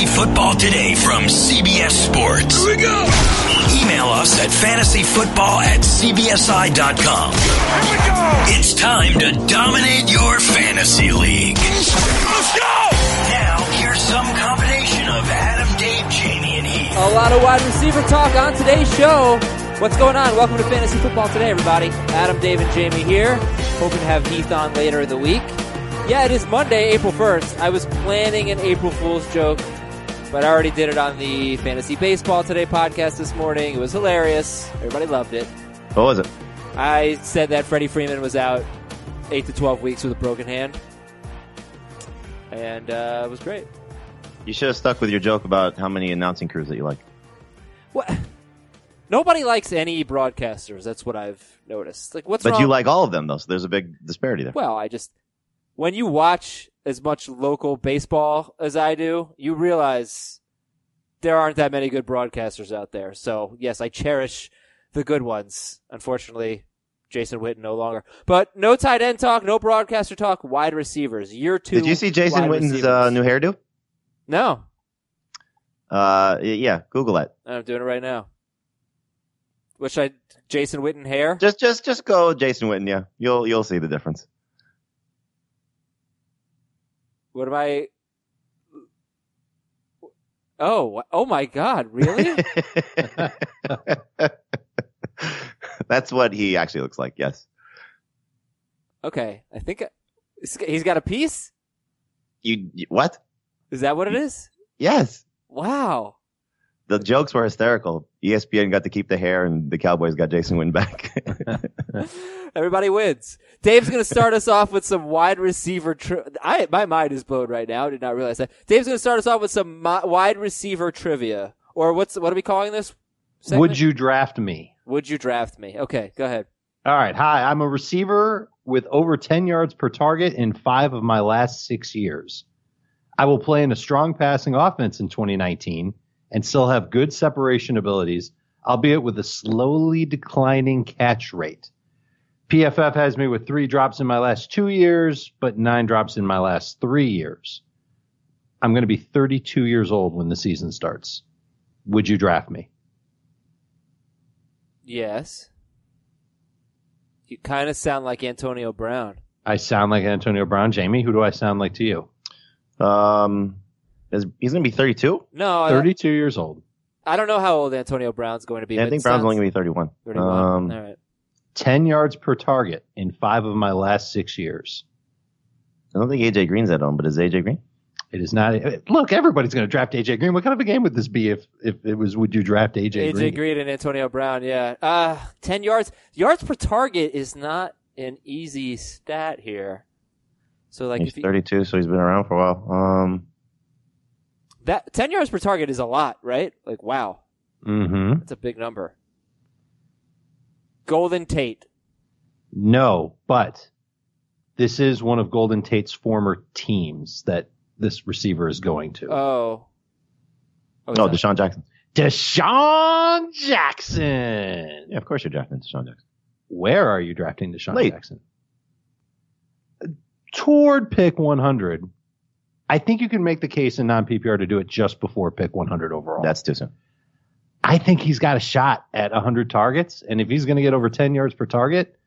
Fantasy Football Today from CBS Sports. Here we go. Email us at fantasyfootball at cbsi.com. Here we go. It's time to dominate your fantasy league. Let's go. Now, here's some combination of Adam, Dave, Jamie, and Heath. A lot of wide receiver talk on today's show. What's going on? Welcome to Fantasy Football Today, everybody. Adam, Dave, and Jamie here. Hoping to have Heath on later in the week. Yeah, it is Monday, April 1st. I was planning an April Fool's joke, but I already did it on the Fantasy Baseball Today podcast this morning. It was hilarious. Everybody loved it. What was it? I said that Freddie Freeman was out 8 to 12 weeks with a broken hand. And uh, it was great. You should have stuck with your joke about how many announcing crews that you like. What? Nobody likes any broadcasters. That's what I've noticed. Like, what's But wrong? you like all of them though, so there's a big disparity there. Well, I just when you watch as much local baseball as I do, you realize there aren't that many good broadcasters out there. So yes, I cherish the good ones. Unfortunately, Jason Witten no longer. But no tight end talk, no broadcaster talk. Wide receivers. Year two. Did you see Jason Witten's uh, new hairdo? No, Uh, yeah, Google it. I'm doing it right now. Which I Jason Witten hair. Just, just, just go Jason Witten. Yeah, you'll, you'll see the difference. What am I? Oh, oh my God! Really? That's what he actually looks like. Yes. okay, I think I- he's got a piece. You, you what? Is that what it is? Yes. Wow. The jokes were hysterical. ESPN got to keep the hair, and the Cowboys got Jason Witten back. Everybody wins. Dave's going to start us off with some wide receiver. Tri- I my mind is blown right now. I did not realize that. Dave's going to start us off with some mi- wide receiver trivia, or what's what are we calling this? segment? Would you draft me? Would you draft me? Okay, go ahead. All right. Hi, I'm a receiver with over 10 yards per target in five of my last six years. I will play in a strong passing offense in 2019 and still have good separation abilities, albeit with a slowly declining catch rate. PFF has me with three drops in my last two years, but nine drops in my last three years. I'm going to be 32 years old when the season starts. Would you draft me? Yes. You kind of sound like Antonio Brown. I sound like Antonio Brown. Jamie, who do I sound like to you? um, is, he's gonna be 32. No, I, 32 years old. I don't know how old Antonio Brown's going to be. Yeah, I think Brown's sounds- only gonna be 31. 31. Um, All right. 10 yards per target in five of my last six years. I don't think AJ Green's at home, but is AJ Green? It is not. Look, everybody's going to draft AJ Green. What kind of a game would this be if if it was? Would you draft AJ, AJ Green? Green and Antonio Brown, yeah. Uh, 10 yards. Yards per target is not an easy stat here. So like he's if you, 32, so he's been around for a while. Um, that 10 yards per target is a lot, right? Like wow, Mm-hmm. that's a big number. Golden Tate. No, but this is one of Golden Tate's former teams that this receiver is going to. Oh. Oh, no, DeSean Jackson. DeSean Jackson. Yeah, of course you're drafting DeSean Jackson. Where are you drafting DeSean Late. Jackson? Toward pick 100. I think you can make the case in non PPR to do it just before pick 100 overall. That's too soon. I think he's got a shot at 100 targets. And if he's going to get over 10 yards per target,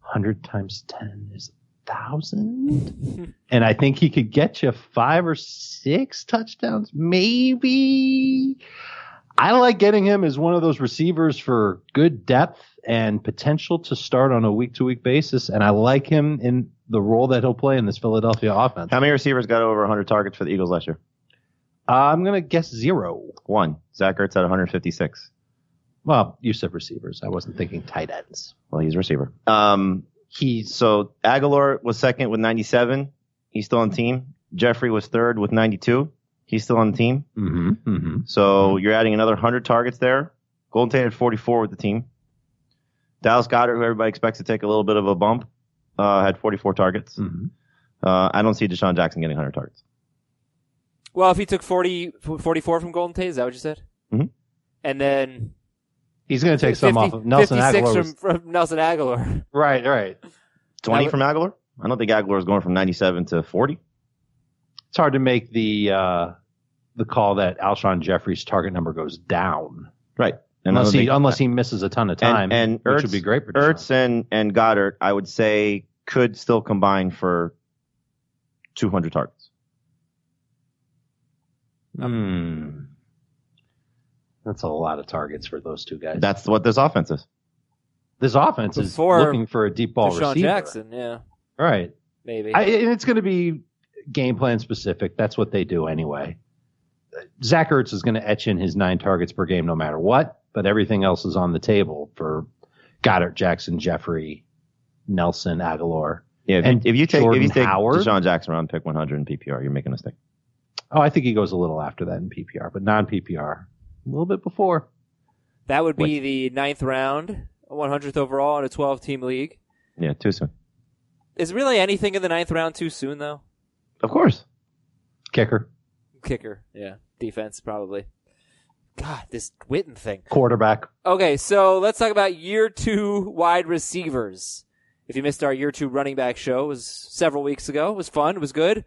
100 times 10 is 1,000. and I think he could get you five or six touchdowns, maybe. I like getting him as one of those receivers for good depth and potential to start on a week to week basis. And I like him in the role that he'll play in this Philadelphia offense. How many receivers got over 100 targets for the Eagles last year? I'm going to guess zero. One. Zach Ertz at 156. Well, you said receivers. I wasn't thinking tight ends. Well, he's a receiver. Um, He's so Agholor was second with 97. He's still on team. Jeffery was third with 92. He's still on the team. mm-hmm, mm-hmm. So you're adding another 100 targets there. Golden Tate had 44 with the team. Dallas Goedert, who everybody expects to take a little bit of a bump, uh, had 44 targets. Mm-hmm. Uh, I don't see DeSean Jackson getting 100 targets. Well, if he took 40, 44 from Golden Tate, is that what you said? Mhm. And then He's going to take some off of Nelson Agholor. from, was- from Nelson Agholor. right, right. 20 would- from Agholor? I don't think Agholor is going from 97 to 40. It's hard to make the uh, the call that Alshon Jeffery's target number goes down. Right. And Unless he don't unless he misses a ton of time, and, and which Ertz, would be great for DeSean. Ertz and, and Goedert, I would say, could still combine for 200 targets. Hmm. That's a lot of targets for those two guys. That's what this offense is. this offense is looking for a deep ball DeSean receiver. Jackson, yeah, Right. maybe. I, and it's going to be game plan specific. That's what they do anyway. Zach Ertz is going to etch in his nine targets per game no matter what, but everything else is on the table for Goedert, Jackson, Jeffery, Nelson, Agholor. Yeah, if, And if you take if you take Howard? DeSean Jackson around pick 100 in PPR, you're making a mistake. Oh, I think he goes a little after that in PPR, but non PPR. A little bit before. that would be the ninth round, 100th overall in a 12 team league. Yeah, too soon. Is really anything in the ninth round too soon though? Of course. Kicker, Kicker, yeah, defense probably. God, this Witten thing. quarterback. Okay, so let's talk about year two wide receivers. If you missed our year two running back show, it was several weeks ago. It was fun. It was good.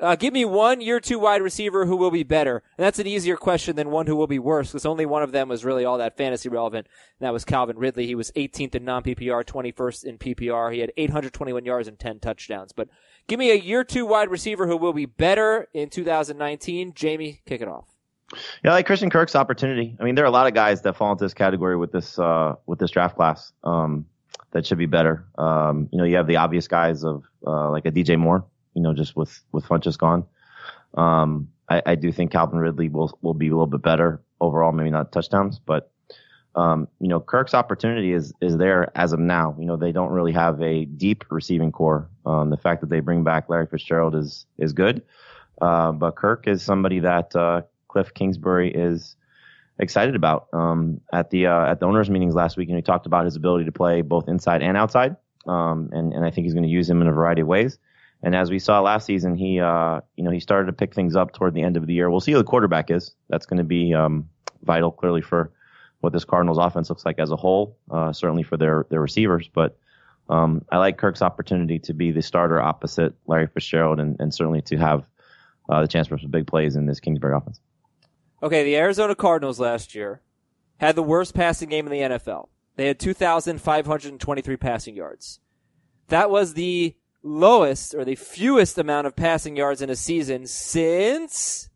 Uh, give me one year two wide receiver who will be better. And that's an easier question than one who will be worse because only one of them was really all that fantasy relevant. And that was Calvin Ridley. He was 18th in non-PPR, 21st in PPR. He had 821 yards and 10 touchdowns. But give me a year two wide receiver who will be better in 2019. Jamie, kick it off. Yeah, like Christian Kirk's opportunity. I mean, there are a lot of guys that fall into this category with this uh, with this draft class um, that should be better. Um, you know, you have the obvious guys of uh, like a DJ Moore. You know, just with with Funchess gone. Um, I, I do think Calvin Ridley will will be a little bit better overall. Maybe not touchdowns, but um, you know, Kirk's opportunity is is there as of now. You know, they don't really have a deep receiving corps. Um, the fact that they bring back Larry Fitzgerald is is good, uh, but Kirk is somebody that uh, Cliff Kingsbury is excited about. Um, at the uh, at the owners' meetings last week, and he talked about his ability to play both inside and outside, um, and and I think he's going to use him in a variety of ways. And as we saw last season, he uh, you know he started to pick things up toward the end of the year. We'll see who the quarterback is. That's going to be um, vital, clearly for what this Cardinals offense looks like as a whole. Uh, certainly for their their receivers, but. Um, I like Kirk's opportunity to be the starter opposite Larry Fitzgerald, and, and certainly to have uh, the chance for some big plays in this Kingsbury offense. Okay, the Arizona Cardinals last year had the worst passing game in the NFL. They had 2,523 passing yards. That was the lowest or the fewest amount of passing yards in a season since.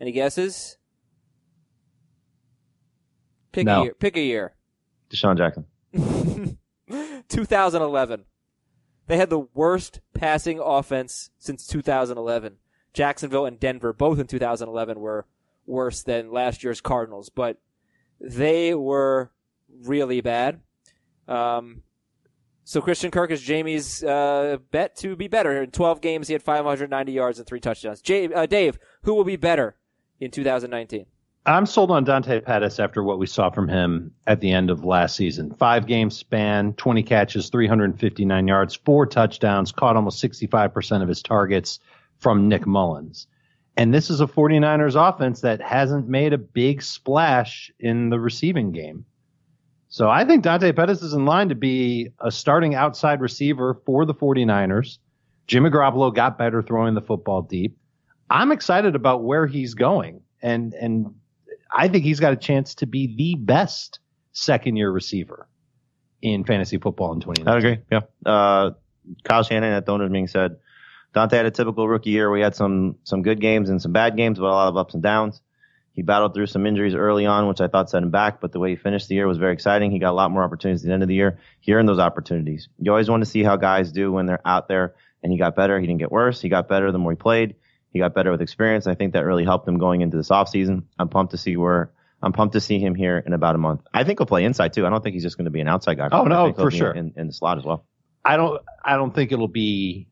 Any guesses? Pick No. a year. Pick a year. DeSean Jackson. 2011. They had the worst passing offense since 2011. Jacksonville and Denver, both in 2011, were worse than last year's Cardinals, but they were really bad. Um, so Christian Kirk is Jamie's uh, bet to be better. In 12 games, he had 590 yards and three touchdowns. Uh, Dave, who will be better in 2019? I'm sold on Dante Pettis after what we saw from him at the end of last season. Five game span, 20 catches, 359 yards, four touchdowns, caught almost 65% of his targets from Nick Mullens. And this is a 49ers offense that hasn't made a big splash in the receiving game. So I think Dante Pettis is in line to be a starting outside receiver for the 49ers. Jimmy Garoppolo got better throwing the football deep. I'm excited about where he's going. And, and I think he's got a chance to be the best second year receiver in fantasy football in 2019. I agree. Yeah. Uh, Kyle Shanahan at the owners meeting said Dante had a typical rookie year. We had some some good games and some bad games, but a lot of ups and downs. He battled through some injuries early on, which I thought set him back, but the way he finished the year was very exciting. He got a lot more opportunities at the end of the year. He earned those opportunities. You always want to see how guys do when they're out there, and he got better. He didn't get worse. He got better the more he played. He got better with experience. I think that really helped him going into this offseason. I'm pumped to see where I'm pumped to see him here in about a month. I think he'll play inside too. I don't think he's just going to be an outside guy. Oh, no, for sure. In, in the slot as well. I don't I don't think it'll be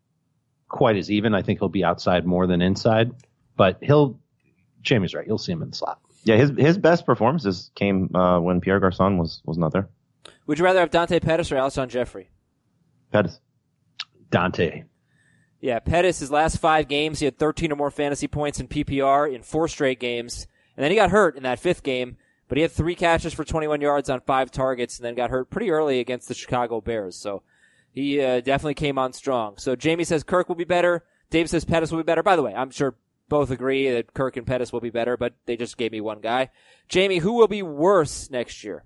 quite as even. I think he'll be outside more than inside, but he'll Jamie's right. You'll see him in the slot. Yeah, his his best performances came uh, when Pierre Garcon was was not there. Would you rather have Dante Pettis or Alshon Jeffery? Pettis. Dante. Yeah, Pettis, his last five games, he had 13 or more fantasy points in PPR in four straight games. And then he got hurt in that fifth game, but he had three catches for 21 yards on five targets and then got hurt pretty early against the Chicago Bears. So he uh, definitely came on strong. So Jamie says Kirk will be better. Dave says Pettis will be better. By the way, I'm sure both agree that Kirk and Pettis will be better, but they just gave me one guy. Jamie, who will be worse next year?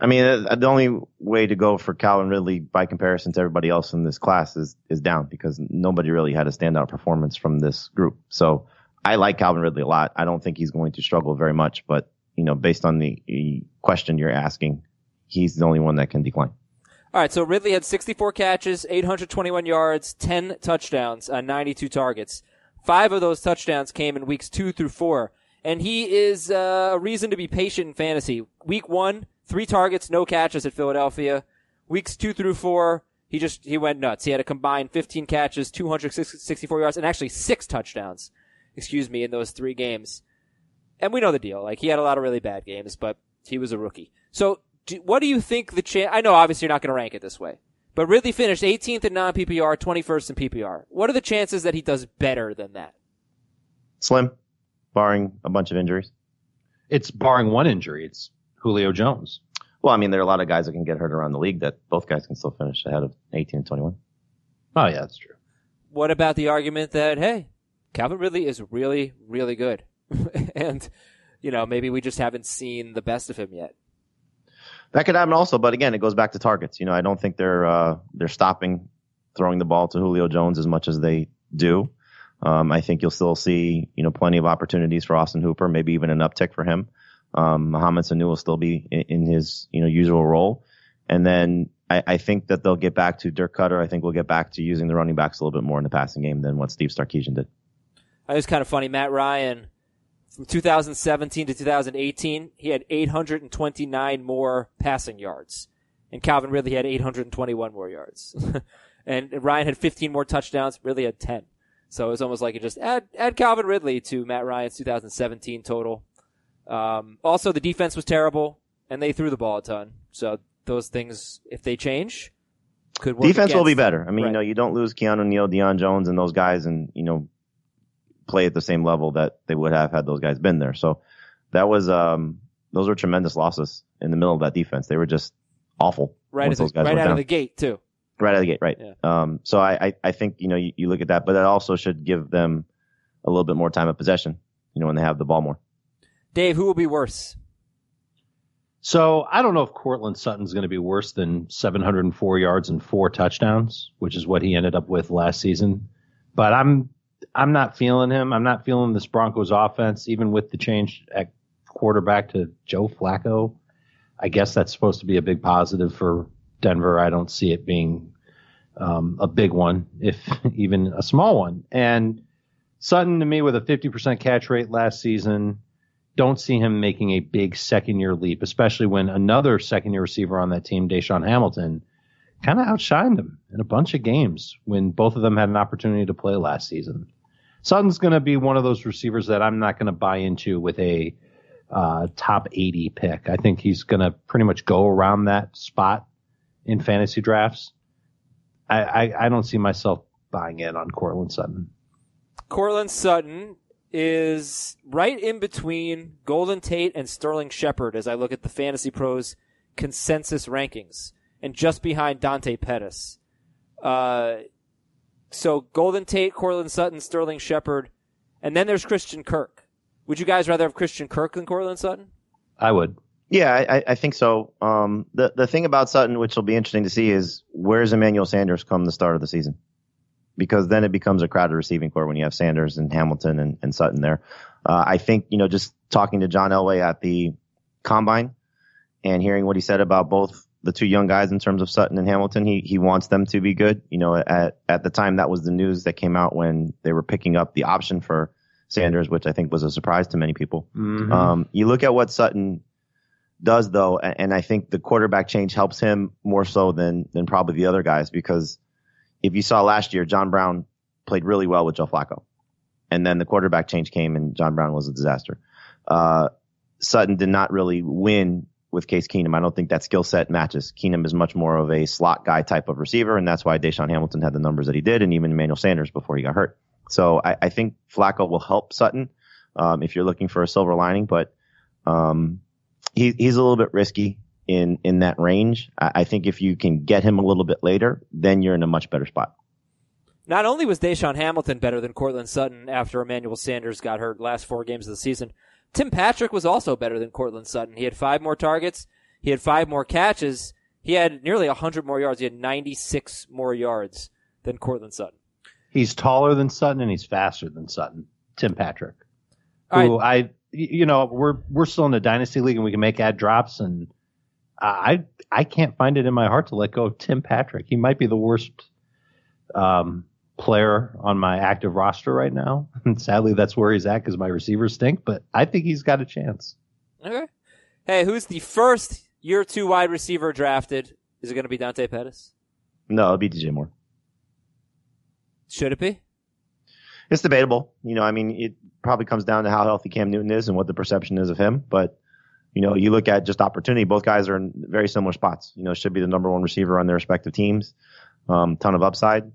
I mean, uh, the only way to go for Calvin Ridley by comparison to everybody else in this class is is down because nobody really had a standout performance from this group. So I like Calvin Ridley a lot. I don't think he's going to struggle very much, but you know, based on the question you're asking, he's the only one that can decline. All right, so Ridley had 64 catches, 821 yards, 10 touchdowns on 92 targets. Five of those touchdowns came in weeks two through four, and he is uh, a reason to be patient in fantasy. Week one, three targets, no catches at Philadelphia. Weeks two through four, he just he went nuts. He had a combined 15 catches, 264 yards, and actually six touchdowns. Excuse me, in those three games. And we know the deal. Like he had a lot of really bad games, but he was a rookie. So do, what do you think the chance? I know obviously you're not going to rank it this way, but Ridley finished 18th in non PPR, 21st in PPR. What are the chances that he does better than that? Slim, barring a bunch of injuries. It's barring one injury. It's Julio Jones. Well, I mean, there are a lot of guys that can get hurt around the league that both guys can still finish ahead of 18 and 21. Oh, yeah, that's true. What about the argument that, hey, Calvin Ridley is really, really good. and, you know, maybe we just haven't seen the best of him yet. That could happen also, but again, it goes back to targets. You know, I don't think they're uh, they're stopping throwing the ball to Julio Jones as much as they do. Um, I think you'll still see you know plenty of opportunities for Austin Hooper, maybe even an uptick for him. Um, Mohamed Sanu will still be in, in, his you know usual role, and then I, I, think that they'll get back to Dirk Koetter. I think we'll get back to using the running backs a little bit more in the passing game than what Steve Sarkisian did. It was kind of funny. Matt Ryan from 2017 to 2018, he had 829 more passing yards. And Calvin Ridley had 821 more yards. and Ryan had 15 more touchdowns, Ridley had 10. So it was almost like you just add, add Calvin Ridley to Matt Ryan's 2017 total. Um, also, the defense was terrible, and they threw the ball a ton. So those things, if they change, could work. Defense will be better. I mean, right. you know, you don't lose Keanu Neal, Deion Jones, and those guys, and you know, play at the same level that they would have had those guys been there. So that was um those were tremendous losses in the middle of that defense. They were just awful. Right, the, right out down. of the gate too. Right out of the gate, right. Yeah. Um, so I, I, I think, you know, you, you look at that, but that also should give them a little bit more time of possession, you know, when they have the ball more. Dave, who will be worse? So I don't know if Courtland Sutton's going to be worse than 704 yards and four touchdowns, which is what he ended up with last season. But I'm I'm not feeling him. I'm not feeling this Broncos offense, even with the change at quarterback to Joe Flacco. I guess that's supposed to be a big positive for Denver. I don't see it being um, a big one, if even a small one. And Sutton to me with a 50% catch rate last season, don't see him making a big second year leap, especially when another second year receiver on that team, DaeSean Hamilton, kind of outshined him in a bunch of games when both of them had an opportunity to play last season. Sutton's going to be one of those receivers that I'm not going to buy into with a uh, top 80 pick. I think he's going to pretty much go around that spot in fantasy drafts. I, I, I don't see myself buying in on Courtland Sutton. Courtland Sutton is right in between Golden Tate and Sterling Shepard as I look at the Fantasy Pros consensus rankings, and just behind Dante Pettis. Uh, so Golden Tate, Courtland Sutton, Sterling Shepard, and then there's Christian Kirk. Would you guys rather have Christian Kirk than Courtland Sutton? I would. Yeah, I, I think so. Um, the the thing about Sutton, which will be interesting to see, is where's Emmanuel Sanders come the start of the season? Because then it becomes a crowded receiving corps when you have Sanders and Hamilton and, and Sutton there. Uh, I think you know just talking to John Elway at the combine and hearing what he said about both the two young guys in terms of Sutton and Hamilton. He he wants them to be good. You know, at at the time that was the news that came out when they were picking up the option for Sanders, which I think was a surprise to many people. Mm-hmm. Um, you look at what Sutton does though, and, and I think the quarterback change helps him more so than than probably the other guys because if you saw last year, John Brown played really well with Joe Flacco, and then the quarterback change came and John Brown was a disaster. Uh, Sutton did not really win with Case Keenum. I don't think that skill set matches. Keenum is much more of a slot guy type of receiver, and that's why DaeSean Hamilton had the numbers that he did, and even Emmanuel Sanders before he got hurt. So I, I think Flacco will help Sutton um, if you're looking for a silver lining, but um, he, he's a little bit risky in in that range. I, I think if you can get him a little bit later, then you're in a much better spot. Not only was DaeSean Hamilton better than Courtland Sutton after Emmanuel Sanders got hurt last four games of the season, Tim Patrick was also better than Courtland Sutton. He had five more targets. He had five more catches. He had nearly 100 more yards. He had 96 more yards than Courtland Sutton. He's taller than Sutton and he's faster than Sutton. Tim Patrick, who right. I, you know, we're we're still in the dynasty league and we can make add drops, and I I can't find it in my heart to let go of Tim Patrick. He might be the worst um, player on my active roster right now, and sadly that's where he's at because my receivers stink. But I think he's got a chance. Okay. Hey, who's the first year two wide receiver drafted? Is it going to be Dante Pettis? No, it'll be DJ Moore. Should it be? It's debatable. You know, I mean, it probably comes down to how healthy Cam Newton is and what the perception is of him. But, you know, you look at just opportunity, both guys are in very similar spots. You know, should be the number one receiver on their respective teams. Um, ton of upside.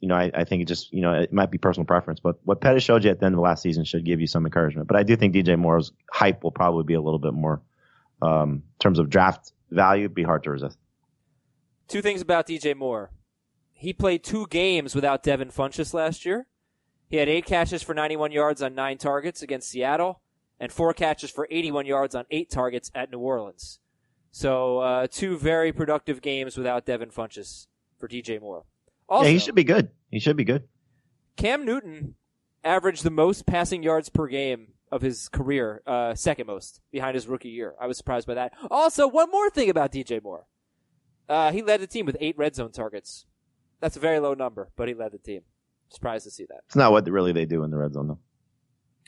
You know, I, I think it just, you know, it might be personal preference, but what Pettis showed you at the end of last season should give you some encouragement. But I do think DJ Moore's hype will probably be a little bit more, um, in terms of draft value, be hard to resist. Two things about DJ Moore. He played two games without Devin Funchess last year. He had eight catches for 91 yards on nine targets against Seattle, and four catches for 81 yards on eight targets at New Orleans. So uh, two very productive games without Devin Funchess for DJ Moore. Also, yeah, he should be good. He should be good. Cam Newton averaged the most passing yards per game of his career, uh, second most behind his rookie year. I was surprised by that. Also, one more thing about DJ Moore. Uh, he led the team with eight red zone targets. That's a very low number, but he led the team. Surprised to see that. It's not what really they do in the red zone though.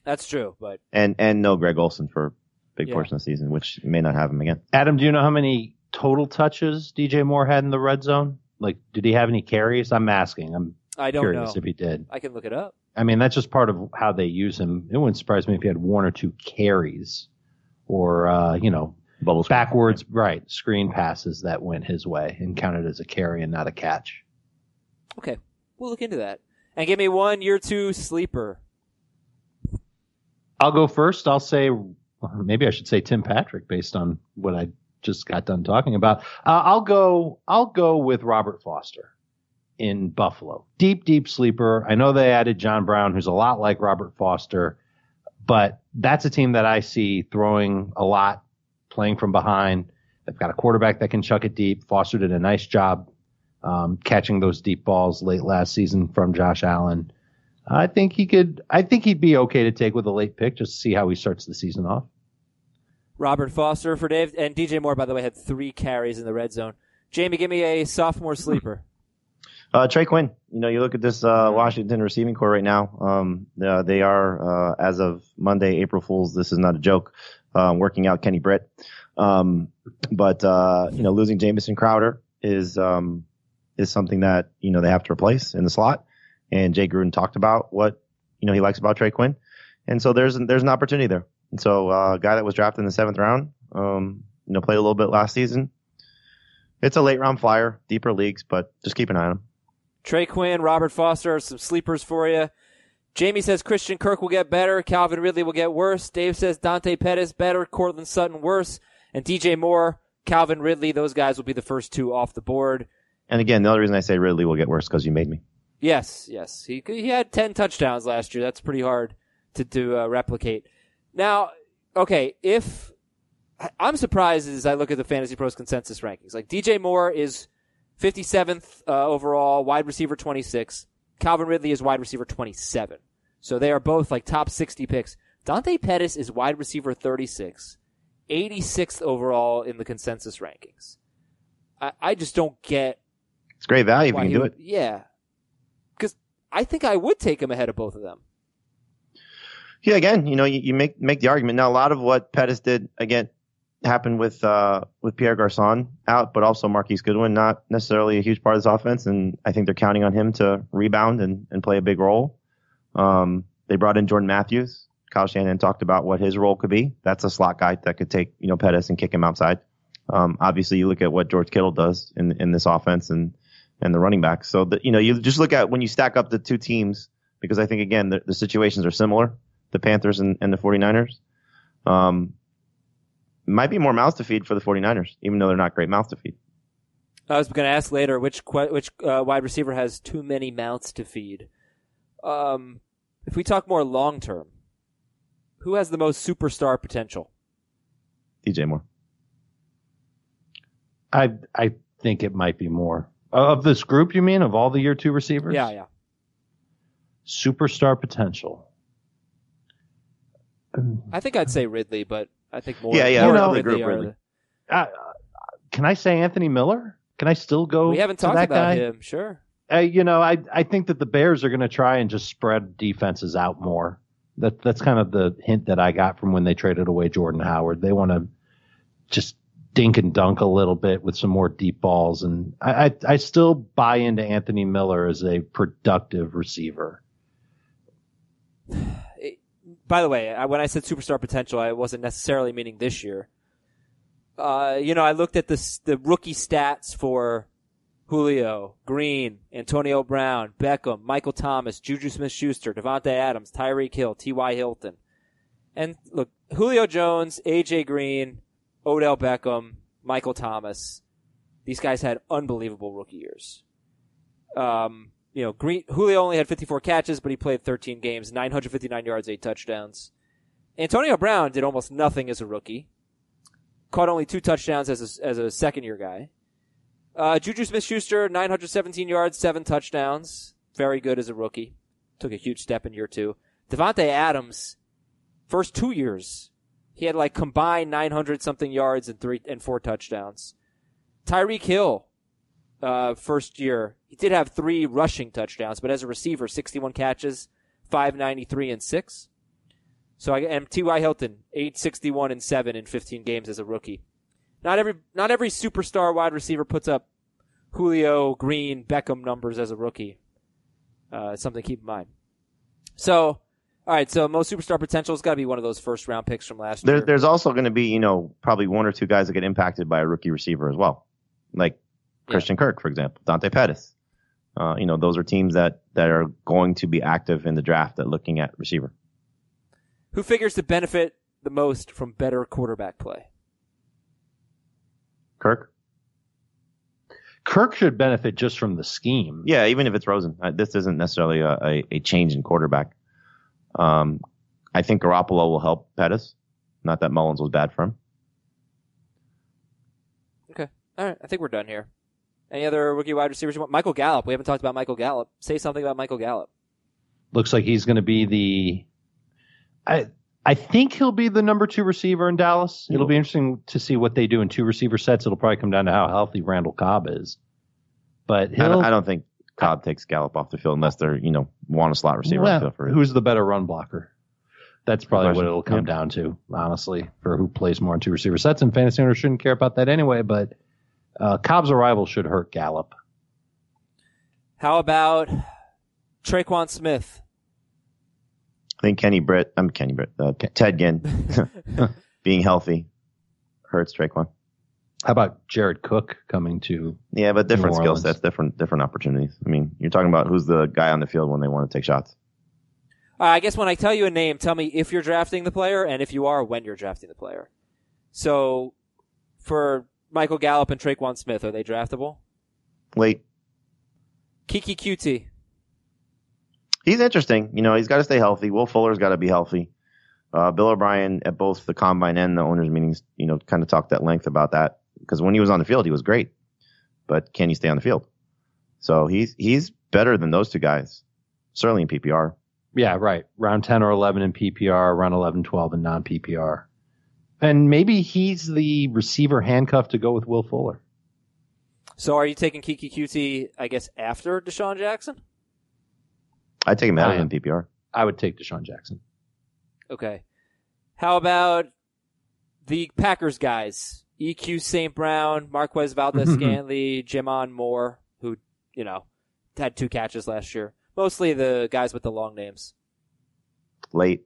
That's true, but and and no Greg Olsen for a big yeah. portion of the season, which may not have him again. Adam, do you know how many total touches DJ Moore had in the red zone? Like, did he have any carries? I'm asking. I'm I don't curious know. if he did. I can look it up. I mean, that's just part of how they use him. It wouldn't surprise me if he had one or two carries, or uh, you know, Bubbles backwards, right, screen passes that went his way and counted as a carry and not a catch. Okay, we'll look into that. And give me one year two sleeper. I'll go first. I'll say maybe I should say Tim Patrick based on what I just got done talking about. Uh, I'll go. I'll go with Robert Foster in Buffalo. Deep, deep sleeper. I know they added John Brown, who's a lot like Robert Foster, but that's a team that I see throwing a lot, playing from behind. They've got a quarterback that can chuck it deep. Foster did a nice job um, catching those deep balls late last season from Josh Allen. I think he could. I think he'd be okay to take with a late pick just to see how he starts the season off. Robert Foster for Dave and DJ Moore, by the way, had three carries in the red zone. Jamie, give me a sophomore sleeper. Uh, Trey Quinn. You know, you look at this uh, Washington receiving corps right now. Um, uh, they are, uh, as of Monday, April Fools. This is not a joke. Um, working out Kenny Britt. Um, but uh, you know, losing Jamison Crowder is um, is something that, you know, they have to replace in the slot. And Jay Gruden talked about what, you know, he likes about Trey Quinn. And so there's, there's an opportunity there. And so, uh, a guy that was drafted in the seventh round, um, you know, played a little bit last season. It's a late round flyer, deeper leagues, but just keep an eye on him. Trey Quinn, Robert Foster, some sleepers for you. Jamie says Christian Kirk will get better. Calvin Ridley will get worse. Dave says Dante Pettis better. Courtland Sutton worse. And DJ Moore, Calvin Ridley, those guys will be the first two off the board. And again, the other reason I say Ridley will get worse because you made me. Yes, yes. He he had ten touchdowns last year. That's pretty hard to to uh, replicate. Now, okay, if I'm surprised as I look at the Fantasy Pros consensus rankings, like DJ Moore is 57th uh, overall, wide receiver 26. Calvin Ridley is wide receiver 27. So they are both like top 60 picks. Dante Pettis is wide receiver 36, 86th overall in the consensus rankings. I, I just don't get it's great value if you can do would, it. Yeah. Because I think I would take him ahead of both of them. Yeah, again, you know, you, you make make the argument. Now, a lot of what Pettis did, again, happened with uh, with Pierre Garcon out, but also Marquise Goodwin, not necessarily a huge part of this offense. And I think they're counting on him to rebound and, and play a big role. Um, they brought in Jordan Matthews. Kyle Shanahan talked about what his role could be. That's a slot guy that could take, you know, Pettis and kick him outside. Um, obviously, you look at what George Kittle does in in this offense, and and the running back. So that you know, you just look at when you stack up the two teams because I think again the, the situations are similar, the Panthers and, and the 49ers. Um, might be more mouths to feed for the 49ers, even though they're not great mouths to feed. I was going to ask later which which uh, wide receiver has too many mouths to feed. Um, if we talk more long term, who has the most superstar potential? DJ Moore. I I think it might be more of this group. You mean of all the year two receivers? Yeah, yeah. Superstar potential. I think I'd say Ridley, but I think more. Yeah, yeah, more you know, Ridley Ridley. the- Uh, can I say Anthony Miller? Can I still go? we haven't to talked that about guy? him. Sure. Uh, you know, I I think that the Bears are going to try and just spread defenses out more. That that's kind of the hint that I got from when they traded away Jordan Howard. They want to just dink and dunk a little bit with some more deep balls, and I I, I still buy into Anthony Miller as a productive receiver. By the way, I, when I said superstar potential, I wasn't necessarily meaning this year. Uh, you know, I looked at the the rookie stats for Julio, Green, Antonio Brown, Beckham, Michael Thomas, Juju Smith-Schuster, Davante Adams, Tyreek Hill, T.Y. Hilton, and look, Julio Jones, A.J. Green, Odell Beckham, Michael Thomas. These guys had unbelievable rookie years. Um, you know, Green, Julio only had 54 catches, but he played 13 games, 959 yards, 8 touchdowns. Antonio Brown did almost nothing as a rookie. Caught only two touchdowns as a, as a second year guy. Uh, Juju Smith Schuster, 917 yards, 7 touchdowns. Very good as a rookie. Took a huge step in year two. Davante Adams, first two years, he had like combined 900 something yards and three and four touchdowns. Tyreek Hill, uh, first year, he did have three rushing touchdowns, but as a receiver, 61 catches, 593 and six. So I and T.Y. Hilton, 861 and seven in 15 games as a rookie. Not every, not every superstar wide receiver puts up Julio, Green, Beckham numbers as a rookie. Uh, something to keep in mind. So, all right. So most superstar potential has got to be one of those first round picks from last There, year. there's also going to be, you know, probably one or two guys that get impacted by a rookie receiver as well, like Yeah. Christian Kirk, for example, Dante Pettis. Uh, you know, those are teams that that are going to be active in the draft at looking at receiver. Who figures to benefit the most from better quarterback play? Kirk, Kirk should benefit just from the scheme. yeah, even if it's Rosen, uh, this isn't necessarily a, a, a change in quarterback. Um, I think Garoppolo will help Pettis. Not that Mullens was bad for him. Okay. All right. I think we're done here. Any other rookie wide receivers you want? Michael Gallup. We haven't talked about Michael Gallup. Say something about Michael Gallup. Looks like he's going to be the. I I think he'll be the number two receiver in Dallas. It'll be interesting to see what they do in two receiver sets. It'll probably come down to how healthy Randall Cobb is. But I don't, I don't think Cobb takes Gallup off the field unless they're, you know, want a slot receiver. Well, the for who's the better run blocker? That's probably what it'll come Yep. down to, honestly, for who plays more in two receiver sets. And fantasy owners shouldn't care about that anyway. But uh, Cobb's arrival should hurt Gallup. How about Tre'Quan Smith? I think Kenny Britt, I'm Kenny Britt, uh, Ted Ginn being healthy hurts Tre'Quan. How about Jared Cook coming to? Yeah, but different New skill sets, different different opportunities. I mean, you're talking about who's the guy on the field when they want to take shots. Uh, I guess when I tell you a name, tell me if you're drafting the player and if you are, when you're drafting the player. So, for Michael Gallup and Tre'Quan Smith, are they draftable? Late. Keke Coutee. He's interesting. You know, he's got to stay healthy. Will Fuller's got to be healthy. Uh, Bill O'Brien at both the combine and the owners meetings, you know, kind of talked at length about that because when he was on the field, he was great, but can he stay on the field? So he's he's better than those two guys, certainly in PPR. Yeah, right. Round 10 or 11 in PPR, round 11, 12 in non PPR. And maybe he's the receiver handcuff to go with Will Fuller. So, are you taking Keke Coutee, I guess, after DeSean Jackson? I'd take him out of him in PPR. I would take DeSean Jackson. Okay. How about the Packers guys? EQ St. Brown, Marquez Valdes Scantley, J'Mon Moore, who, you know, had two catches last year. Mostly the guys with the long names. Late.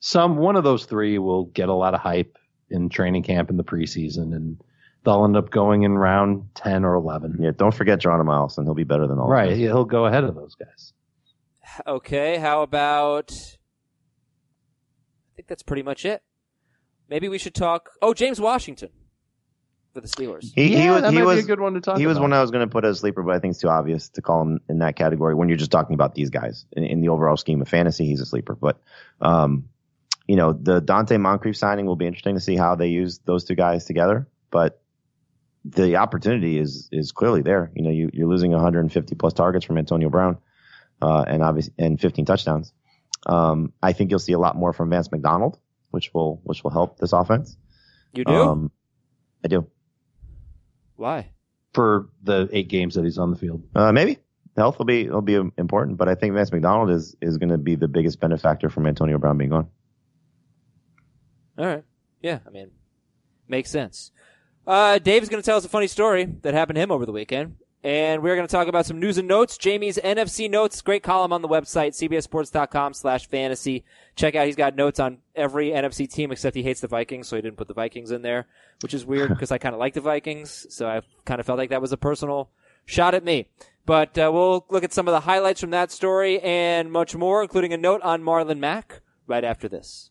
Some one of those three will get a lot of hype in training camp in the preseason, and they'll end up going in round 10 or 11. Yeah, don't forget Geronimo Allison. He'll be better than all. Right, of He'll go ahead of those guys. Okay, how about. I think that's pretty much it. Maybe we should talk. Oh, James Washington. for the Steelers. He, yeah, he was that he might was be a good one to talk he was about. one I was going to put as a sleeper, but I think it's too obvious to call him in that category when you're just talking about these guys in, in the overall scheme of fantasy. He's a sleeper, but um, you know the Donte Moncrief signing will be interesting to see how they use those two guys together. But the opportunity is is clearly there. You know, you, you're losing 150 plus targets from Antonio Brown, uh, and obviously and 15 touchdowns. Um, I think you'll see a lot more from Vance McDonald, which will which will help this offense. You do? Um, I do. Why? for the eight games that he's on the field. Uh, maybe health will be will be important, but I think Vance McDonald is is going to be the biggest benefactor from Antonio Brown being gone. All right. Yeah, I mean, makes sense. Uh, Dave's going to tell us a funny story that happened to him over the weekend. And we're going to talk about some news and notes. Jamie's NFC notes, great column on the website, cbssports.com slash fantasy. Check out, he's got notes on every NFC team except he hates the Vikings, so he didn't put the Vikings in there, which is weird because I kind of like the Vikings. So I kind of felt like that was a personal shot at me. But uh, we'll look at some of the highlights from that story and much more, including a note on Marlon Mack right after this.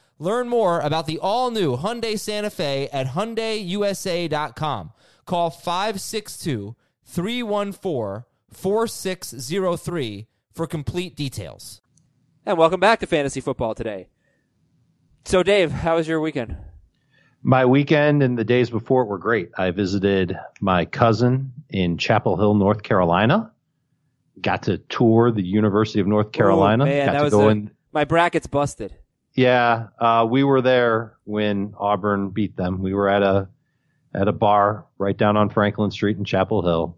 Learn more about the all new Hyundai Santa Fe at HyundaiUSA.com. Call 562 314 4603 for complete details. And welcome back to Fantasy Football today. So, Dave, how was your weekend? My weekend and the days before it were great. I visited my cousin in Chapel Hill, North Carolina. Got to tour the University of North oh, Carolina. Ooh, man, Got that to was go a- in. My bracket's busted. Yeah, uh, we were there when Auburn beat them. We were at a at a bar right down on Franklin Street in Chapel Hill,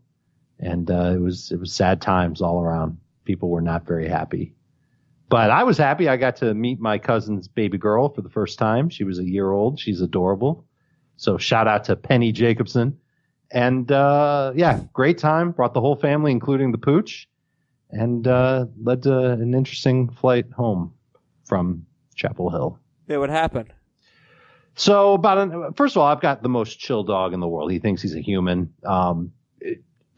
and uh, it was it was sad times all around. People were not very happy, but I was happy. I got to meet my cousin's baby girl for the first time. She was a year old. She's adorable. So shout out to Penny Jacobson, and uh, yeah, great time. Brought the whole family, including the pooch, and uh, led to an interesting flight home from Chapel Hill. Yeah, what happened? So about an, first of all, I've got the most chill dog in the world. He thinks he's a human. Um,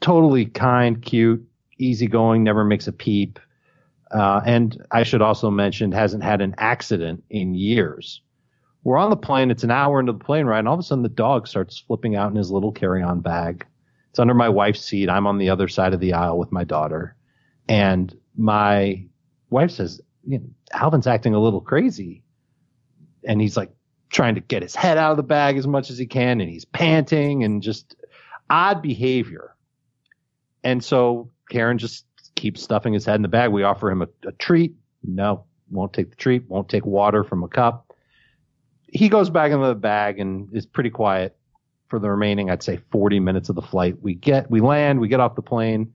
totally kind, cute, easygoing, never makes a peep. Uh, and I should also mention hasn't had an accident in years. We're on the plane. It's an hour into the plane ride, and all of a sudden the dog starts flipping out in his little carry-on bag. It's under my wife's seat. I'm on the other side of the aisle with my daughter, and my wife says, you know, "Alvin's acting a little crazy," and he's like trying to get his head out of the bag as much as he can, and he's panting and just odd behavior. And so Karen just keeps stuffing his head in the bag. We offer him a, a treat. No, won't take the treat. Won't take water from a cup. He goes back into the bag and is pretty quiet for the remaining, I'd say, 40 minutes of the flight. We get, we land, we get off the plane,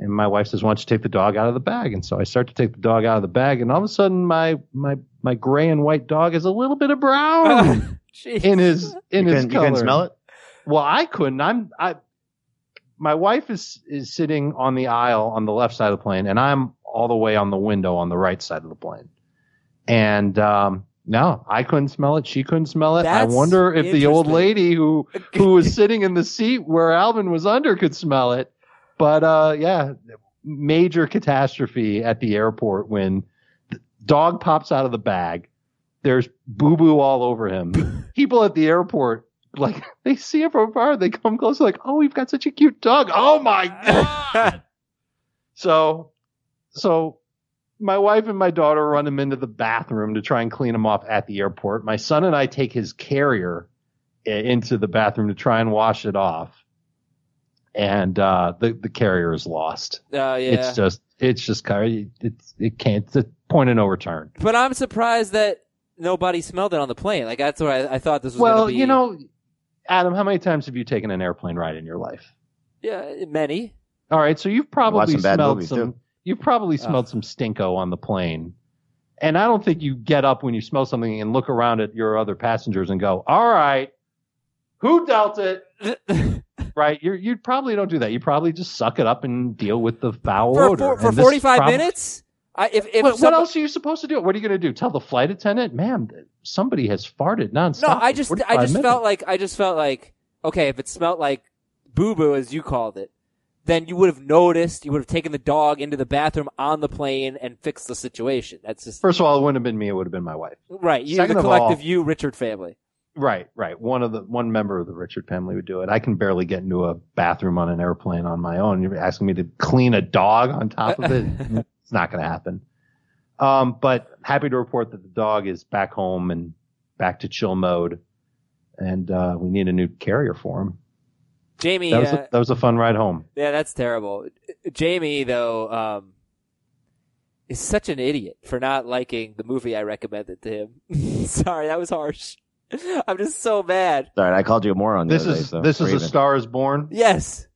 and my wife says, "Why don't you take the dog out of the bag?" And so I start to take the dog out of the bag, and all of a sudden, my my my gray and white dog has a little bit of brown Jeez. in his in You his couldn't, you couldn't smell it. Well, I couldn't. I'm I. My wife is is sitting on the aisle on the left side of the plane, and I'm all the way on the window on the right side of the plane. And um, no, I couldn't smell it. She couldn't smell it. That's I wonder if the old lady who who was sitting in the seat where Alvin was under could smell it. But uh, yeah, major catastrophe at the airport when the dog pops out of the bag. There's boo boo all over him. People at the airport like they see him from afar, they come close, like, oh, we've got such a cute dog. Oh my god! so, so my wife and my daughter run him into the bathroom to try and clean him off at the airport. My son and I take his carrier into the bathroom to try and wash it off, and uh, the the carrier is lost. Uh, yeah. It's just it's just kind of it's it can't it's a point of no return. but I'm surprised that nobody smelled it on the plane. Like that's what I, I thought this was. Well, be, you know, Adam, how many times have you taken an airplane ride in your life? yeah, many. All right, so you've probably some smelled movies, some. too. You've probably smelled some stinko on the plane, and I don't think you get up when you smell something and look around at your other passengers and go, "All right, who dealt it?" Right? You you probably don't do that. You probably just suck it up and deal with the foul for odor. for, for 45 prob- minutes. I, if if What, what else are you supposed to do? What are you going to do? Tell the flight attendant, "Ma'am, somebody has farted nonstop." No, I just I just minutes." felt like I just felt like okay, if it smelled like boo boo as you called it, then you would have noticed. You would have taken the dog into the bathroom on the plane and fixed the situation. That's just First of all, it wouldn't have been me. It would have been my wife. right. You, second the collective all- you, Richard family. Right, right. One of the one member of the Richard family would do it. I can barely get into a bathroom on an airplane on my own. You're asking me to clean a dog on top of it? it's not going to happen. Um, but happy to report that the dog is back home and back to chill mode, and uh, we need a new carrier for him. Jamie, That was uh, a, that was a fun ride home. yeah, that's terrible. Jamie though, um, is such an idiot for not liking the movie I recommended to him. Sorry, that was harsh. I'm just so mad. Sorry, I called you a moron. This is day, so this is we're a. Star is Born. Yes.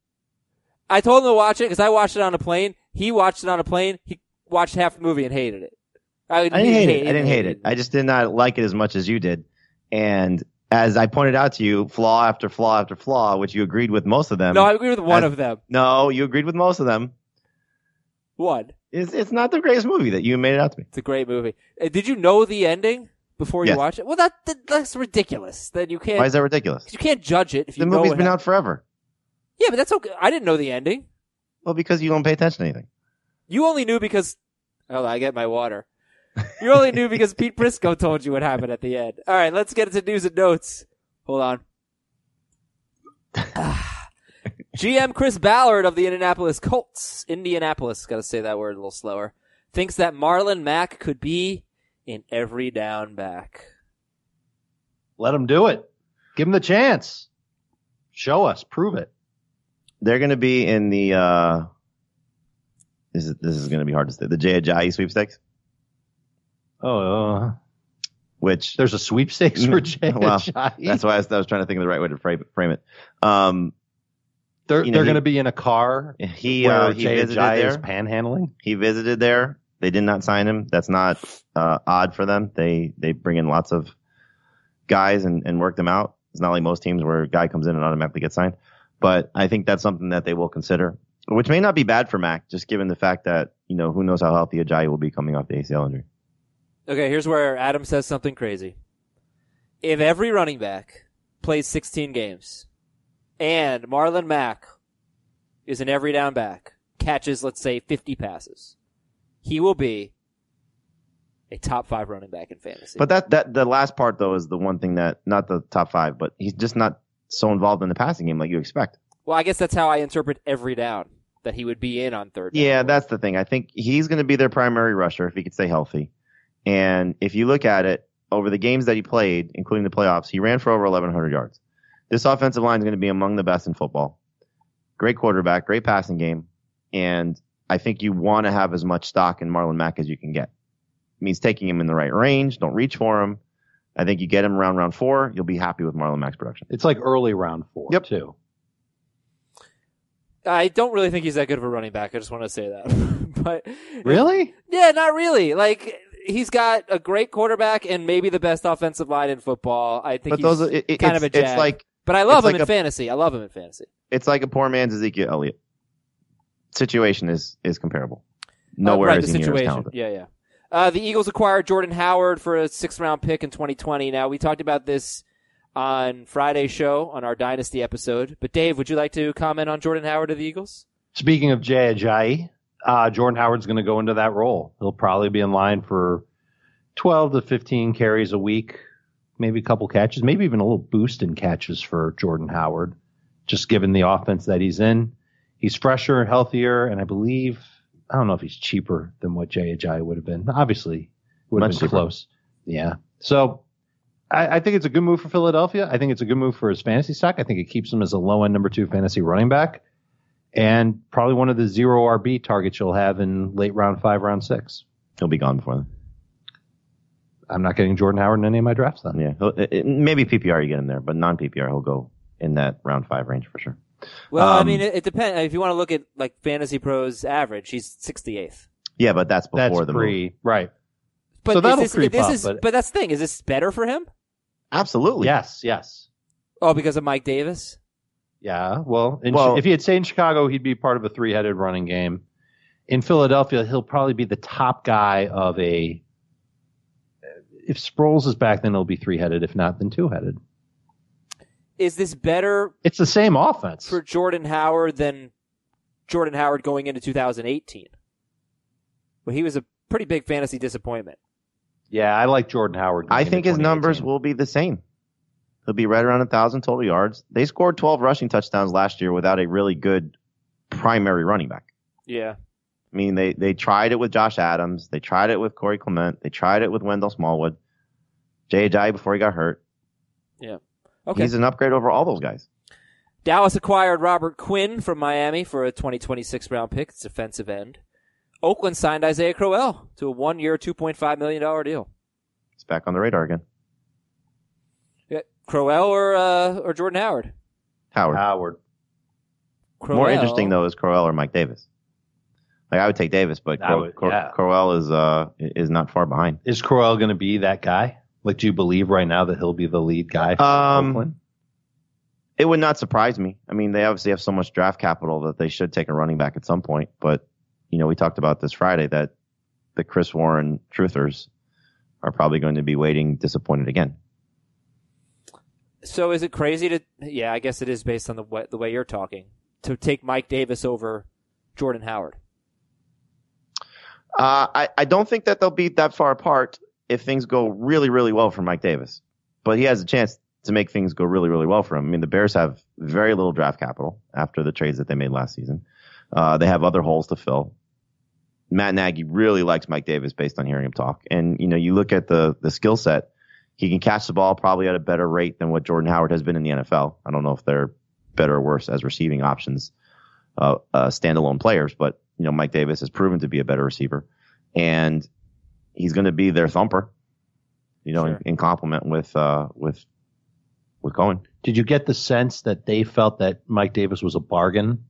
I told him to watch it because I watched it on a plane. He watched it on a plane. He watched half the movie and hated it. I, I didn't hate it. I didn't hate it. I just did not like it as much as you did. And as I pointed out to you, flaw after flaw after flaw, which you agreed with most of them. no, I agree with one as- of them. No, you agreed with most of them. One. It's it's not the greatest movie that you made it out to be. It's a great movie. Uh, did you know the ending before you Yes. watched it? Well, that, that that's ridiculous. Then you can't Why is that ridiculous? you can't judge it if you The movie's been out forever. Yeah, but that's okay. I didn't know the ending. Well, because you don't pay attention to anything. You only knew because. Oh, I get my water. You only knew because Pete Briscoe told you what happened at the end. All right, let's get into news and notes. Hold on. GM Chris Ballard of the Indianapolis Colts, Indianapolis, got to say that word a little slower, thinks that Marlon Mack could be in every down back. Let him do it. Give him the chance. Show us. Prove it. They're going to be in the. uh This is this is going to be hard to say. The Jay Ajayi sweepstakes, Oh, uh, which there's a sweepstakes for Jay Mm, Well, Ajayi. that's why I was, I was trying to think of the right way to frame, frame it. Um, They're you know, they're going to be in a car he where uh, he Jay visited Ajayi is there. panhandling. he visited there. They did not sign him. That's not uh, odd for them. They they bring in lots of guys and, and work them out. It's not like most teams where a guy comes in and automatically gets signed. But I think that's something that they will consider, which may not be bad for Mack, just given the fact that you know who knows how healthy Ajayi will be coming off the ACL injury. Okay, here's where Adam says something crazy. If every running back plays 16 games and Marlon Mack is an every down back, catches, let's say, 50 passes, he will be a top five running back in fantasy. But that that the last part though is the one thing that not the top five, but he's just not so involved in the passing game like you expect. well, I guess that's how I interpret every down that he would be in on third. down. Yeah, that's the thing. I think he's going to be their primary rusher if he could stay healthy. And if you look at it over the games that he played, including the playoffs, he ran for over 1,100 yards. This offensive line is going to be among the best in football. Great quarterback, great passing game, and I think you want to have as much stock in Marlon Mack as you can get. It means taking him in the right range. Don't reach for him. I think you get him around round four, you'll be happy with Marlon Mack's production. It's like early round four Yep. too. I don't really think he's that good of a running back. I just want to say that. but Really? Yeah, not really. Like he's got a great quarterback and maybe the best offensive line in football. I think But he's those, are- it, it- kind it's, of a it's like but I love him like in a- fantasy. I love him in fantasy. it's like a poor man's Ezekiel Elliott. Situation is is comparable. Uh, Nowhere right, is the he near as situation. Yeah, yeah. Uh, the Eagles acquired Jordan Howard for a sixth round pick in 2020. Now we talked about this on Friday's show on our Dynasty episode. But Dave, would you like to comment on Jordan Howard of the Eagles? Speaking of Jay Ajayi, uh, Jordan Howard's going to go into that role. He'll probably be in line for 12 to 15 carries a week. maybe a couple catches, maybe even a little boost in catches for Jordan Howard, just given the offense that he's in. He's fresher, and healthier, and I believe I don't know if he's cheaper than what Jay Ajayi would have been. Obviously, would have been cheaper. close. Yeah. So I, I think it's a good move for Philadelphia. I think it's a good move for his fantasy stock. I think it keeps him as a low end number two fantasy running back, and probably one of the zero RB targets you'll have in late round five, round six. He'll be gone before then. I'm not getting Jordan Howard in any of my drafts then. Yeah, it, it- maybe PPR you get him there, but non PPR he'll go in that round five range for sure. Well, I Um, mean, it, it depends. If you want to look at like Fantasy Pros average, he's 68th. Yeah, but that's before That's the pre move. right. But So is that'll this, creep this up, is, but- but that's the thing. Is this better for him? Absolutely. Yes, yes. Oh, because of Mike Davis. Yeah, well, in Well- if he had stayed in Chicago, he'd be part of a three-headed running game. In Philadelphia, he'll probably be the top guy of a. If Sproles is back, then it'll be three-headed. If not, then two-headed. Is this better It's the same offense. for Jordan Howard than Jordan Howard going into 2018? Well, he was a pretty big fantasy disappointment. yeah, I like Jordan Howard. I think his numbers will be the same. He'll be right around a thousand total yards. They scored 12 rushing touchdowns last year without a really good primary running back. Yeah. I mean, they, they tried it with Josh Adams. They tried it with Corey Clement. They tried it with Wendell Smallwood. Jay Ajayi before he got hurt. Okay. He's an upgrade over all those guys. Dallas acquired Robert Quinn from Miami for a 2026 round pick. It's defensive end. Oakland signed Isaiah Crowell to a one-year, $2.5 million deal. He's back on the radar again. Yeah, Crowell or uh, or Jordan Howard? Howard. Howard. Crowell. More interesting though is Crowell or Mike Davis. Like I would take Davis, but I Cro- would- yeah. Crowell is uh is not far behind. Is Crowell going to be that guy? Like, do you believe right now that he'll be the lead guy for Um, Oakland? It would not surprise me. I mean, they obviously have so much draft capital that they should take a running back at some point. But you know, we talked about this Friday that the Chris Warren truthers are probably going to be waiting disappointed again. So is it crazy to? Yeah, I guess it is based on the way, the way you're talking to take Mike Davis over Jordan Howard. Uh, I, I don't think that they'll be that far apart if things go really, really well for Mike Davis. But he has a chance to make things go really, really well for him. I mean, the Bears have very little draft capital after the trades that they made last season. Uh, they have other holes to fill. Matt Nagy really likes Mike Davis based on hearing him talk. And, you know, you look at the, the skill set, he can catch the ball probably at a better rate than what Jordan Howard has been in the NFL. I don't know if they're better or worse as receiving options, uh, uh, standalone players, but, you know, Mike Davis has proven to be a better receiver and he's going to be their thumper, you know, Sure. in, in complement with, uh, with, with Cohen. Did you get the sense that they felt that Mike Davis was a bargain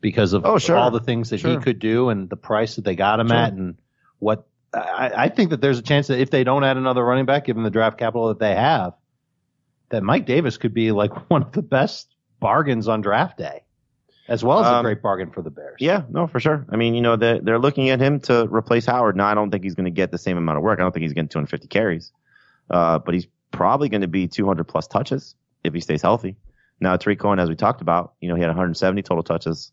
because of Oh, sure. all the things that he could do and the price that they got him Sure. at and what I, I think that there's a chance that if they don't add another running back, given the draft capital that they have, that Mike Davis could be like one of the best bargains on draft day, as well as a Um, great bargain for the Bears. Yeah, no, for sure. I mean, you know, they're, they're looking at him to replace Howard. Now, I don't think he's going to get the same amount of work. I don't think he's getting 250 carries. Uh, but he's probably going to be 200 plus touches if he stays healthy. Now, Tarik Cohen, as we talked about, you know, he had 170 total touches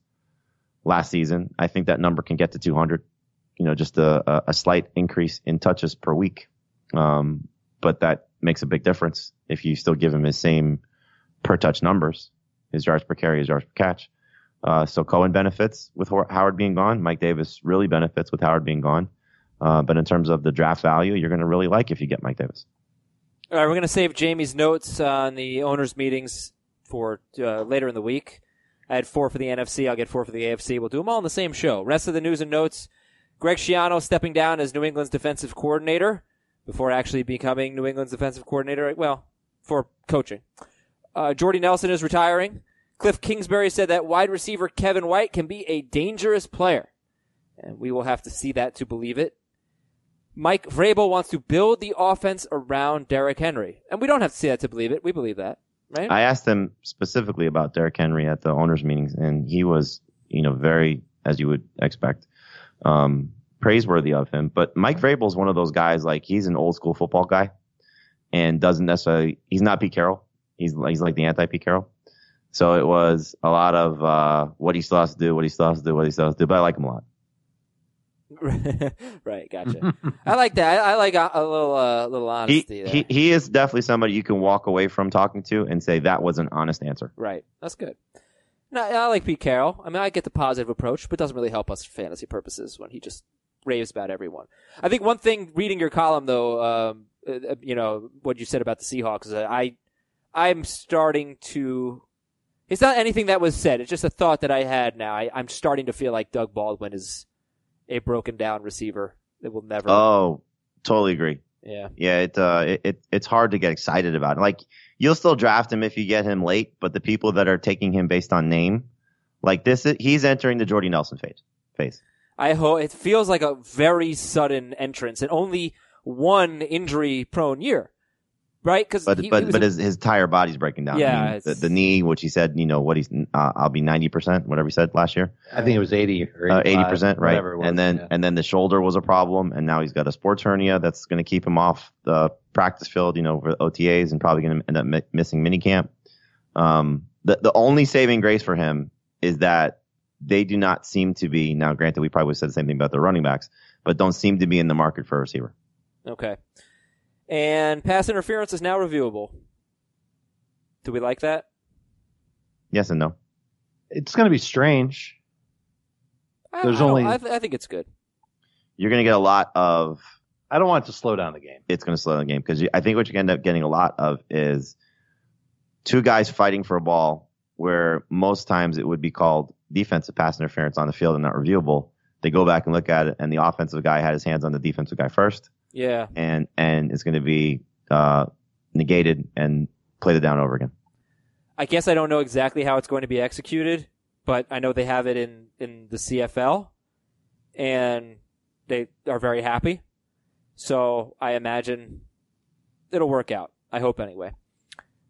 last season. I think that number can get to 200. You know, just a, a, a slight increase in touches per week. Um, but that makes a big difference if you still give him his same per touch numbers, his yards per carry, his yards per catch. Uh, so Cohen benefits with Howard being gone. Mike Davis really benefits with Howard being gone. Uh, but in terms of the draft value, you're going to really like if you get Mike Davis. All right, we're going to save Jamie's notes on the owners' meetings for uh, later in the week. I had four for the NFC. I'll get four for the AFC. We'll do them all in the same show. Rest of the news and notes: Greg Schiano stepping down as New England's defensive coordinator before actually becoming New England's defensive coordinator. Well, for coaching. Uh, Jordy Nelson is retiring. Cliff Kingsbury said that wide receiver Kevin White can be a dangerous player, and we will have to see that to believe it. Mike Vrabel wants to build the offense around Derrick Henry. And we don't have to see that to believe it. We believe that, right? I asked him specifically about Derrick Henry at the owners meetings, and he was, you know, very, as you would expect, um, praiseworthy of him. But Mike Vrabel is one of those guys, like he's an old school football guy, and doesn't necessarily. He's not Pete Carroll. He's he's like the anti Pete Carroll. So it was a lot of uh, what he still has to do, what he still has to do, what he still has to do. But I like him a lot. right, gotcha. I like that. I, I like a, a little, uh, a little He, honesty there. he he is definitely somebody you can walk away from talking to and say that was an honest answer. Right. That's good. No, I like Pete Carroll. I mean, I get the positive approach, but it doesn't really help us for fantasy purposes when he just raves about everyone. I think one thing reading your column though, um, uh, you know, what you said about the Seahawks, is I, I'm starting to. It's not anything that was said. It's just a thought that I had now. I, I'm starting to feel like Doug Baldwin is a broken down receiver that will never. Oh, totally agree. yeah. Yeah, it, uh, it, it it's hard to get excited about. Like you'll still draft him if you get him late, but the people that are taking him based on name, like this, he's entering the Jordy Nelson phase. Phase. I hope it feels like a very sudden entrance and only one injury prone year, right? Because But but but his his entire body's breaking down. I Yeah, mean, the, the knee, which he said, you know what he's, uh, I'll be ninety percent, whatever he said last year, I think it was 80 or Uh, 85, eighty percent, right? was, and then yeah. and then the shoulder was a problem, and now he's got a sports hernia that's going to keep him off the practice field, you know, for OTAs, and probably going to end up mi- missing minicamp. Um, the the only saving grace for him is that they do not seem to be now. Granted, we probably said the same thing about the running backs, but don't seem to be in the market for a receiver. okay. And pass interference is now reviewable. Do we like that? Yes and no. it's going to be strange. I- There's I only- I, th- I think it's good. You're going to get a lot of I don't want it to slow down the game. it's going to slow down the game because I think what you end up getting a lot of is two guys fighting for a ball where most times it would be called defensive pass interference on the field and not reviewable. They go back and look at it, and the offensive guy had his hands on the defensive guy first, Yeah. and and it's going to be uh, negated and played it down over again. I guess I don't know exactly how it's going to be executed, but I know they have it in, in the CFL, and they are very happy. So I imagine it'll work out. I hope anyway.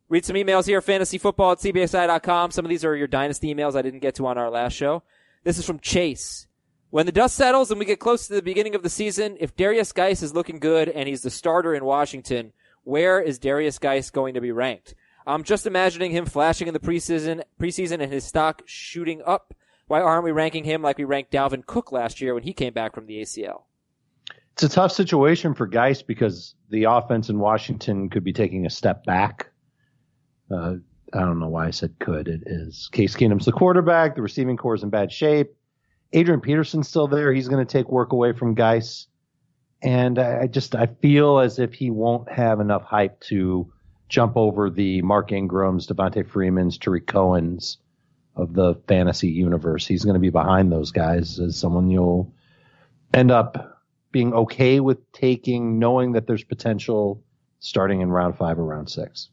Read some emails here, fantasyfootball at cbsi.com. Some of these are your dynasty emails I didn't get to on our last show. This is from Chase. When the dust settles and we get close to the beginning of the season, if Derrius Guice is looking good and he's the starter in Washington, where is Derrius Guice going to be ranked? I'm just imagining him flashing in the preseason, preseason and his stock shooting up. Why aren't we ranking him like we ranked Dalvin Cook last year when he came back from the ACL? It's a tough situation for Guice because the offense in Washington could be taking a step back. Uh, I don't know why I said could. It is Case Keenum's the quarterback. The receiving corps is in bad shape. Adrian Peterson's still there. He's going to take work away from Guice. And I, I just I feel as if he won't have enough hype to jump over the Mark Ingrams, Devonta Freeman's, Tarik Cohen's of the fantasy universe. He's going to be behind those guys as someone you'll end up being okay with taking, knowing that there's potential starting in round five or round six.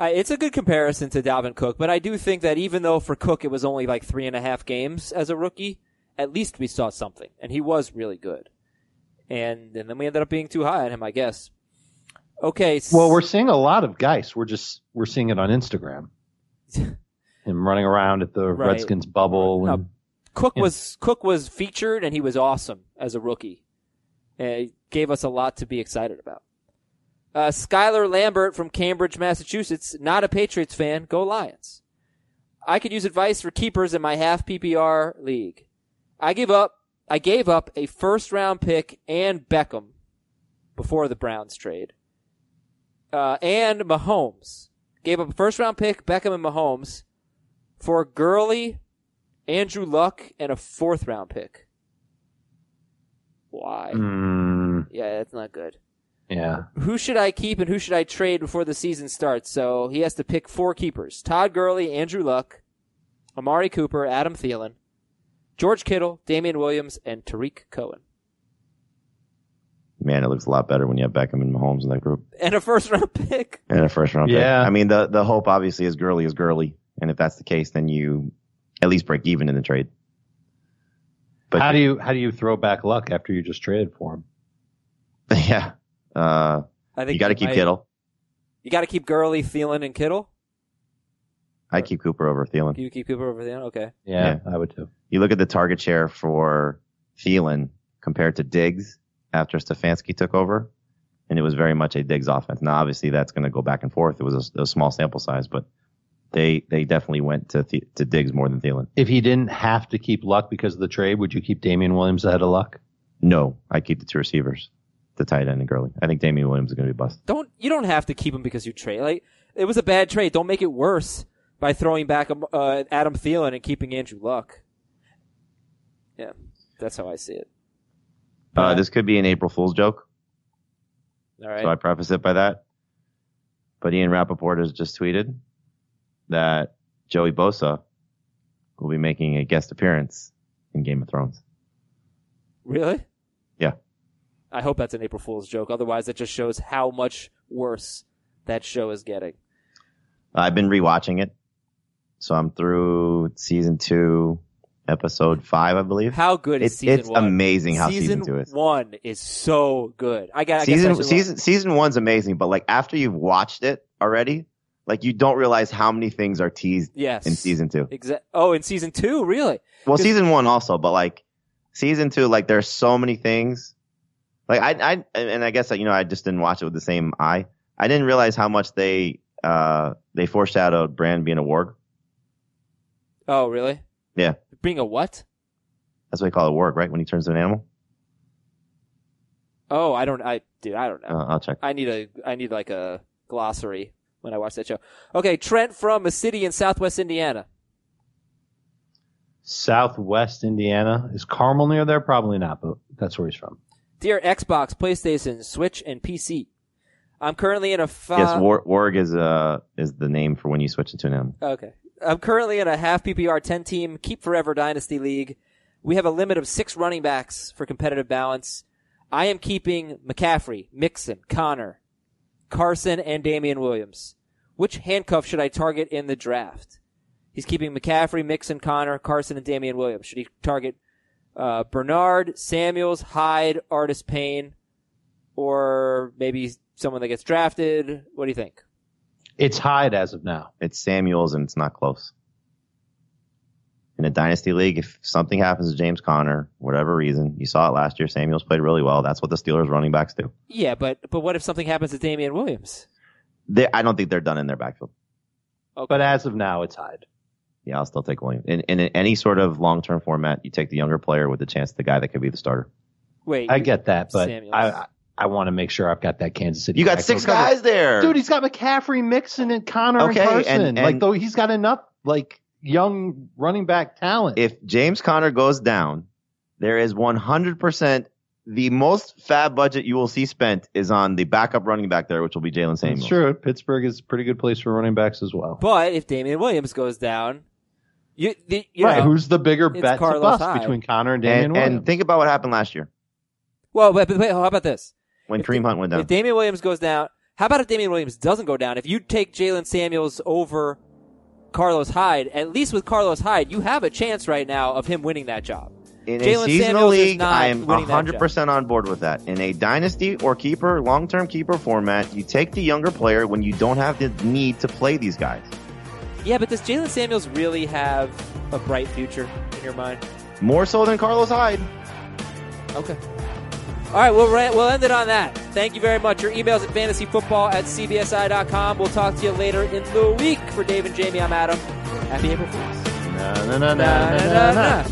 I, it's a good comparison to Dalvin Cook, but I do think that even though for Cook it was only like three and a half games as a rookie, at least we saw something, and he was really good. And, and then we ended up being too high on him, I guess. Okay. Well, we're seeing a lot of Guice. We're just we're seeing it on Instagram. Him running around at the Right. Redskins bubble. No, And, Cook was Cook was featured and he was awesome as a rookie. And he gave us a lot to be excited about. Uh, Skylar Lambert from Cambridge, Massachusetts, not a Patriots fan. Go Lions. I could use advice for keepers in my half PPR league. I give up. I gave up a first round pick and Beckham before the Browns trade. Uh, and Mahomes gave up a first round pick, Beckham and Mahomes for Gurley, Andrew Luck, and a fourth round pick. Why? Mm, Yeah, that's not good. Yeah. Who should I keep and who should I trade before the season starts? So he has to pick four keepers. Todd Gurley, Andrew Luck, Amari Cooper, Adam Thielen, George Kittle, Damien Williams, and Tarik Cohen. Man, it looks a lot better when you have Beckham and Mahomes in that group And a first round pick. and a first round pick. Yeah. I mean, the the hope obviously is Gurley is Gurley, and if that's the case, then you at least break even in the trade. But how do you how do you throw back Luck after you just traded for him? yeah, uh, I think you got to keep might- Kittle. You got to keep Gurley, Thielen, and Kittle. I keep Cooper over Thielen. You keep Cooper over Thielen. Okay. Yeah, I would too. You look at the target share for Thielen compared to Diggs after Stefanski took over, and it was very much a Diggs offense. Now, obviously, that's going to go back and forth. It was a, a small sample size, but they they definitely went to the, to Diggs more than Thielen. If he didn't have to keep Luck because of the trade, would you keep Damien Williams ahead of Luck? No, I keep the two receivers, the tight end and Gurley. I think Damien Williams is going to be bust. Don't you don't have to keep him because you trade. Like it was a bad trade. Don't make it worse by throwing back um, uh, Adam Thielen and keeping Andrew Luck. Yeah, that's how I see it. Uh, this could be an April Fool's joke, All right. so I preface it by that. But Ian Rapoport has just tweeted that Joey Bosa will be making a guest appearance in Game of Thrones. Really? I hope that's an April Fool's joke. Otherwise, it just shows how much worse that show is getting. I've been rewatching it, so I'm through season two, episode five, I believe. How good is It's season it's one? amazing how season, two is. one is so good. I got guess I Season season season one's amazing, but like after you've watched it already, like you don't realize how many things are teased Yes. in season two. Exa- oh, in season two, really? Well, season one also, but like season two, like there's so many things. Like I, I, and I guess you know I just didn't watch it with the same eye. I didn't realize how much they, uh, they foreshadowed Bran being a warg. Oh, really? Yeah, Being a what? that's what they call a warg, right? When he turns to an animal. Oh, I don't. I dude, I don't know. Uh, I'll check. I need a. I need like a glossary when I watch that show. Okay, Trent from a city in Southwest Indiana. Southwest Indiana. Is Carmel near there? Probably not, but that's where he's from. Dear Xbox, PlayStation, Switch, and PC. I'm currently in a fi- yes, war, warg is uh is the name for when you switch into an animal. Okay. I'm currently in a half PPR 10 team Keep Forever Dynasty League. We have a limit of six running backs for competitive balance. I am keeping McCaffrey, Mixon, Conner, Carson, and Damien Williams. Which handcuff should I target in the draft? He's keeping McCaffrey, Mixon, Conner, Carson, and Damien Williams. Should he target uh, Bernard, Samuels, Hyde, Artis Payne, or maybe someone that gets drafted? What do you think? It's Hyde as of now. It's Samuels and it's not close. In a dynasty league, if something happens to James Conner, whatever reason, you saw it last year. Samuels played really well. That's what the Steelers running backs do. Yeah, but but what if something happens to Damien Williams? They, I don't think they're done in their backfield. Okay. But as of now, it's Hyde. Yeah, I'll still take Williams. In, in any sort of long-term format, you take the younger player with the chance the guy that could be the starter. Wait, I get that, but Samuels. I I, I want to make sure I've got that Kansas City. You got six covered. guys there. dude. He's got McCaffrey, Mixon, and Conner Okay, and Carson. and- like though he's got enough like young running back talent. if James Conner goes down, there is 100% the most FAAB budget you will see spent is on the backup running back there, which will be Jaylen Samuels. That's true. Pittsburgh is a pretty good place for running backs as well. But if Damien Williams goes down, you, the, you right. know, Who's the bigger it's bet to Carlos bust Hyde. between Conner and Damien And, Williams? and think about what happened last year well, but, but wait, how about this? when If Kareem Hunt went down. If. Damien Williams goes down, how about if Damien Williams doesn't go down? If you take Jaylen Samuels over Carlos Hyde, at least with Carlos Hyde, you have a chance right now of him winning that job. In Jaylen a seasonal Samuels is league, I am 100% on board with that. In a dynasty or keeper, long-term keeper format, you take the younger player when you don't have the need to play these guys. Yeah, but does Jaylen Samuels really have a bright future in your mind? More so than Carlos Hyde. Okay. All right, we'll, we'll end it on that. Thank you very much. Your emails at fantasyfootball at cbsi.com. We'll talk to you later in the week. For Dave and Jamie, I'm Adam. Happy April Fools. na, na, Na, na, na, na, na. na.